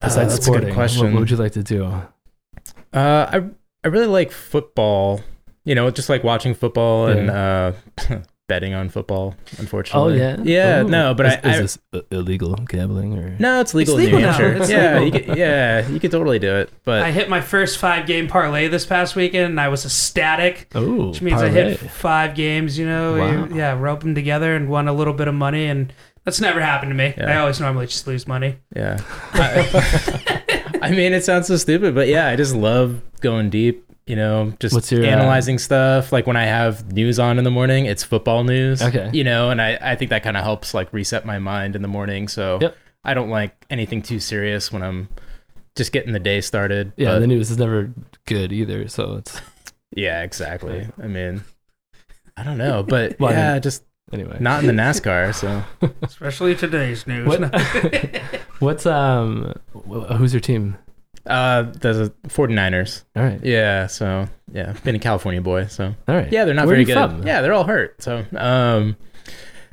besides Uh, that's a good sporting what- question. what would you like to do Uh, I I really like football. You know, just like watching football and uh, [LAUGHS] betting on football. Unfortunately. Oh yeah Yeah. Ooh. No, but is, I, is I this illegal gambling or no, it's legal It's in New legal now. Hampshire. It's yeah, legal. you could, yeah, you could totally do it. But I hit my first five game parlay this past weekend, and I was ecstatic. oh Which means I hit five games. You know, Wow. You- yeah, rope them together and won a little bit of money, and that's never happened to me. Yeah. I always normally just lose money. Yeah. [LAUGHS] [LAUGHS] I, I mean, it sounds so stupid, but yeah, I just love going deep. You know, just your, uh, analyzing stuff. Like when I have news on in the morning, it's football news. Okay. You know, and I, I think that kind of helps like reset my mind in the morning. So Yep. I don't like anything too serious when I'm just getting the day started. yeah but- the news is never good either so it's yeah, exactly. I mean, I don't know, but [LAUGHS] Well, I yeah, mean- just anyway not in the NASCAR. So [LAUGHS] Especially today's news. What- [LAUGHS] What's um who's your team? uh, there's a 49ers. All right. Yeah. So yeah, been a California boy. So All right. Yeah, they're not Where very good. from? Yeah, they're all hurt. So, um,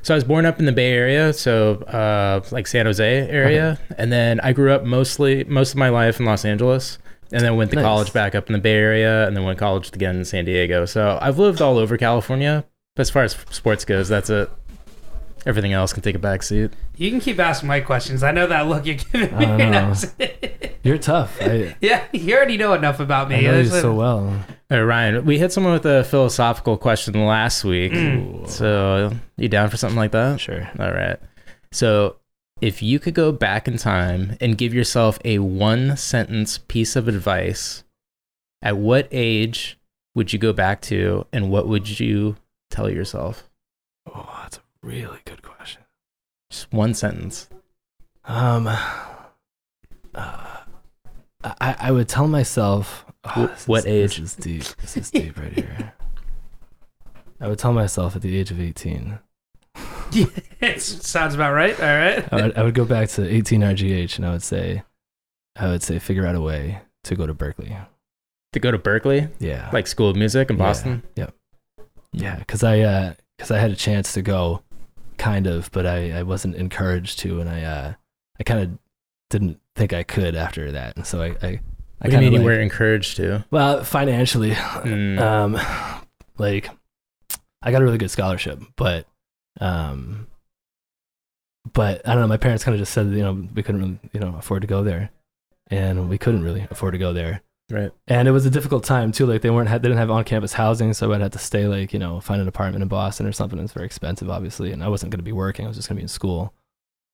so I was born up in the Bay Area, so uh, like San Jose area, and then I grew up mostly most of my life in Los Angeles, and then went to Nice. college back up in the Bay Area, and then went to college again in San Diego. So I've lived all over California. But as far as sports goes, that's it. Everything else can take a back seat. You can keep asking my questions. I know that look you're giving me. I know. You're tough. [LAUGHS] I, yeah, you already know enough about me. I know you so well. All right, Ryan, we hit someone with a philosophical question last week. Mm. So you down for something like that? Sure. All right. So, if you could go back in time and give yourself a one sentence piece of advice, at what age would you go back to and what would you tell yourself? Oh, that's a really good question. Just one sentence. Um, uh, I I would tell myself. oh, what is- age? This is deep. This is deep right here. [LAUGHS] I would tell myself at the age of 18. it sounds about right. All right. I would, I would go back to 18 RGH and I would say, I would say, figure out a way to go to Berklee. To go to Berklee, Yeah. like School of Music in Yeah. Boston? Yep. Yeah, because I uh, cause I had a chance to go, kind of, but I, I wasn't encouraged to, and I uh, I kind of didn't think I could after that, and so I I, I What do you kinda mean you like- were encouraged to? well financially, Mm. um, like I got a really good scholarship, but um, but I don't know. My parents kind of just said you know we couldn't really you know afford to go there, and we couldn't really afford to go there. Right. And it was a difficult time too. Like they weren't, they didn't have on-campus housing, so I'd have to stay like you know find an apartment in Boston or something. It's very expensive, obviously, and I wasn't going to be working. I was just going to be in school.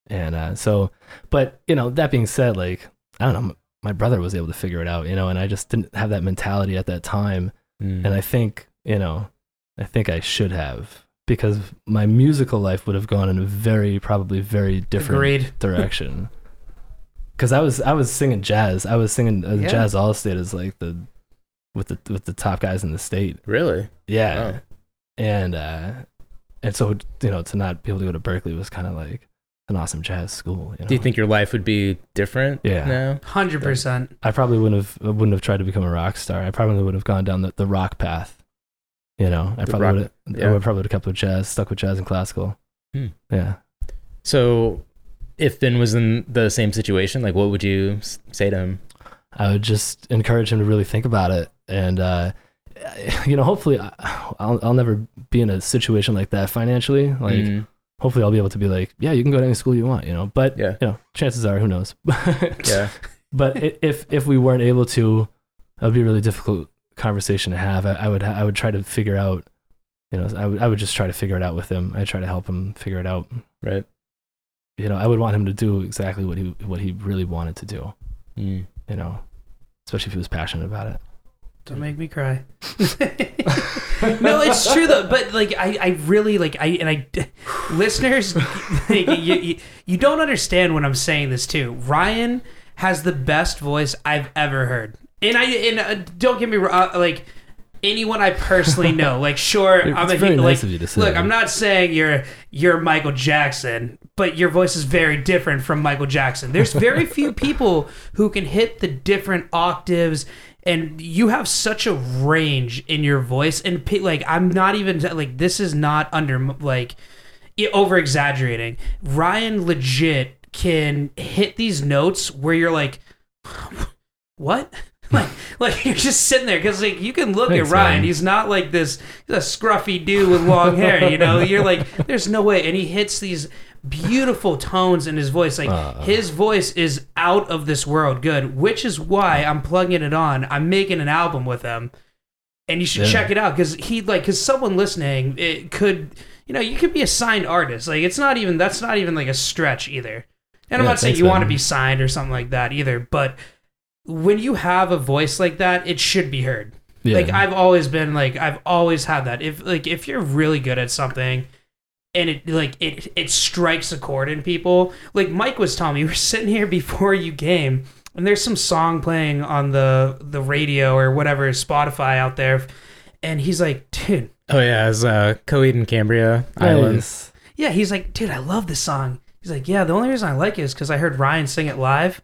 And uh, so, but you know, that being said, like I don't know, my brother was able to figure it out, you know, and I just didn't have that mentality at that time. Mm. And I think you know, I think I should have because my musical life would have gone in a very probably very different Agreed. direction. Because I was I was singing jazz. I was singing uh, Yeah. jazz all state as like the with the with the top guys in the state. really? Yeah, Wow. and uh, and so you know to not be able to go to Berklee was kind of like an awesome jazz school. You know? Do you think your life would be different Yeah. now? Hundred percent. I probably wouldn't have wouldn't have tried to become a rock star. I probably would have gone down the, the rock path. You know, I The probably rock- would have yeah. I would probably would have kept with jazz, stuck with jazz and classical. Hmm. Yeah. So, if Finn was in the same situation, like what would you say to him? I would just encourage him to really think about it, and uh, you know, hopefully, I'll I'll never be in a situation like that financially. Like, Mm, hopefully, I'll be able to be like, yeah, you can go to any school you want, you know. But yeah, you know, chances are, who knows? [LAUGHS] yeah, but if if we weren't able to, that would be a really difficult conversation to have. I, I would I would try to figure out, you know, I would I would just try to figure it out with him. I try to help him figure it out. right. You know, I would want him to do exactly what he what he really wanted to do. Mm. You know, especially if he was passionate about it. Don't make me cry. [LAUGHS] no, it's true though. But like, I, I really like, I and I, [SIGHS] listeners, [LAUGHS] like, you, you, you don't understand when I'm saying this too. Ryan has the best voice I've ever heard, and I and uh, don't get me wrong, uh, like anyone I personally [LAUGHS] know. Like, sure, It's I'm a very like, nice of you to say. Look, I'm not saying you're you're Michael Jackson, but your voice is very different from Michael Jackson. There's very few [LAUGHS] people who can hit the different octaves and you have such a range in your voice and like I'm not even like this is not under like over exaggerating. Ryan legit can hit these notes where you're like [SIGHS] what? [LAUGHS] Like, like you're just sitting there because like you can look Thanks, at Ryan. man. He's not like this a scruffy dude with long hair. You know, you're like, there's no way. And he hits these beautiful tones in his voice. Like Uh. his voice is out of this world good, which is why I'm plugging it on. I'm making an album with him, and you should Yeah. check it out because he like because someone listening it could you know you could be a signed artist. Like it's not even that's not even like a stretch either. And I'm not saying you want to be signed or something like that either, but when you have a voice like that, it should be heard. Yeah. Like I've always been like I've always had that. If like if you're really good at something and it like it it strikes a chord in people. Like Mike was telling me, we [LAUGHS] were sitting here before you came and there's some song playing on the the radio or whatever Spotify out there and he's like, "Dude, Oh yeah, it's uh, Coheed and Cambria Island. Nice. yeah, he's like, "Dude, I love this song." He's like, "Yeah, the only reason I like it is cuz I heard Ryan sing it live."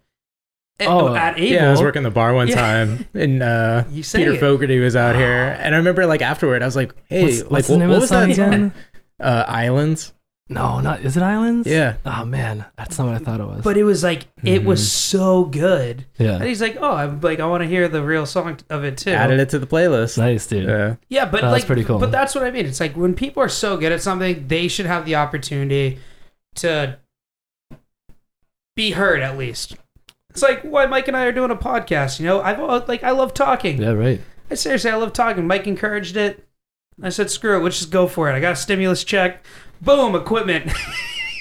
At, Oh, at Able. Yeah, I was working the bar one Yeah. time, [LAUGHS] and uh, You Peter it. Fogarty was out here, and I remember like afterward, I was like, "Hey, What's, like what's what, the name what of was song that again? Uh, Islands. No, not is it Islands? Yeah, Oh man, that's not what I thought it was. But it was like it was Mhm. so good. And yeah, he's like, "Oh, I'm like I want to hear the real song of it too." added it to the playlist. nice dude. Yeah, Yeah, but Oh, that's like, pretty cool. But that's what I mean. It's like when people are so good at something, they should have the opportunity to be heard at least. It's like why Mike and I are doing a podcast. You know, I've al- like I love talking. Yeah, right. I seriously, I love talking. Mike encouraged it. I said, "Screw it, let's just go for it." I got a stimulus check. Boom, equipment.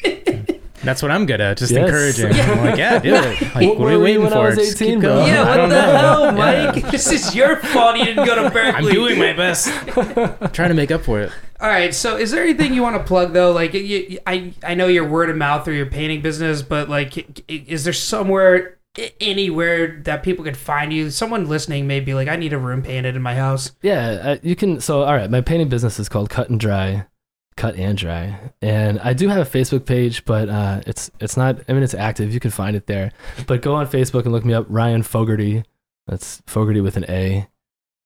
[LAUGHS] that's what I'm good at, just Yes. encouraging. I'm like, yeah, do it. [LAUGHS] Like, What what, are were you you waiting when I for? was Just 18, keep bro? going. yeah, I what don't the know. hell, [LAUGHS] Yeah. Mike? This is your fault. You didn't go to Berklee. I'm doing my best. I'm trying to make up for it. All right. So, is there anything you want to plug though? Like, you, you- I I know your word of mouth or your painting business, but like, i- is there somewhere, i- anywhere that people could find you? Someone listening may be like, I need a room painted in my house. Yeah, you can. So, all right, my painting business is called Cut and Dry, Cut and Dry, and I do have a Facebook page, but uh, it's it's not. I mean, it's active. You can find it there. But go on Facebook and look me up, Ryan Fogarty. That's Fogarty with an A,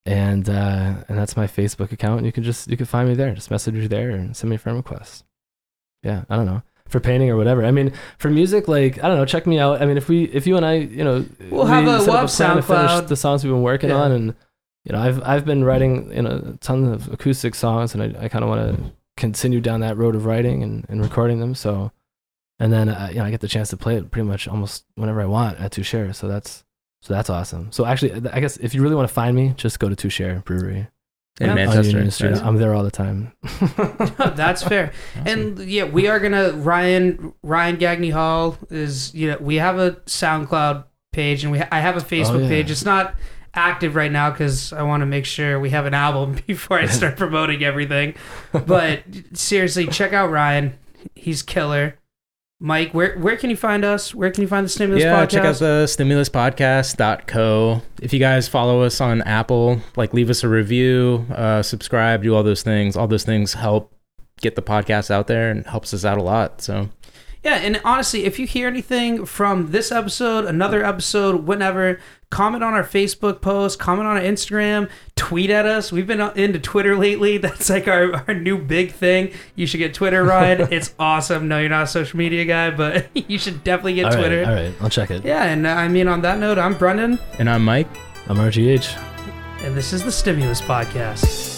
and uh, and that's my Facebook account. You can just you can find me there. Just message me there and send me a friend request. Yeah, I don't know for painting or whatever. I mean, for music, like I don't know. Check me out. I mean, if we if you and I, you know, We'll we have a- we'll have plan to finish SoundCloud. the songs we've been working Yeah. on and you know, I've I've been writing you know a ton of acoustic songs, and I, I kind of want to continue down that road of writing and, and recording them. So, and then uh, you know I get the chance to play it pretty much almost whenever I want at To Share. So that's so that's awesome. So actually, I guess if you really want to find me, just go to Touche Brewery In Yeah. Manchester. Union Street. I'm there all the time. [LAUGHS] [LAUGHS] That's fair. And yeah, we are gonna Ryan Ryan Gagney Hall is you know we have a SoundCloud page and we I have a oh, Facebook Oh, yeah. page. It's not active right now because I want to make sure we have an album [LAUGHS] before I start promoting everything. But seriously, check out Ryan. He's killer. Mike, where where can you find us? Where can you find the Stimulus yeah, podcast? check out the stimuluspodcast.co. If you guys follow us on Apple, like leave us a review, uh, subscribe, do all those things. All those things help get the podcast out there and helps us out a lot. So Yeah, and honestly, if you hear anything from this episode, another episode, whenever, comment on our Facebook post, comment on our Instagram, tweet at us. We've been into Twitter lately. [LAUGHS] That's like our, our new big thing. You should get Twitter ride. [LAUGHS] it's awesome. No, you're not a social media guy, but [LAUGHS] you should definitely get All right, Twitter. all right, I'll check it. Yeah, and uh, I mean, on that note, I'm Brendan, And I'm Mike. I'm RGH. and this is the Stimulus Podcast.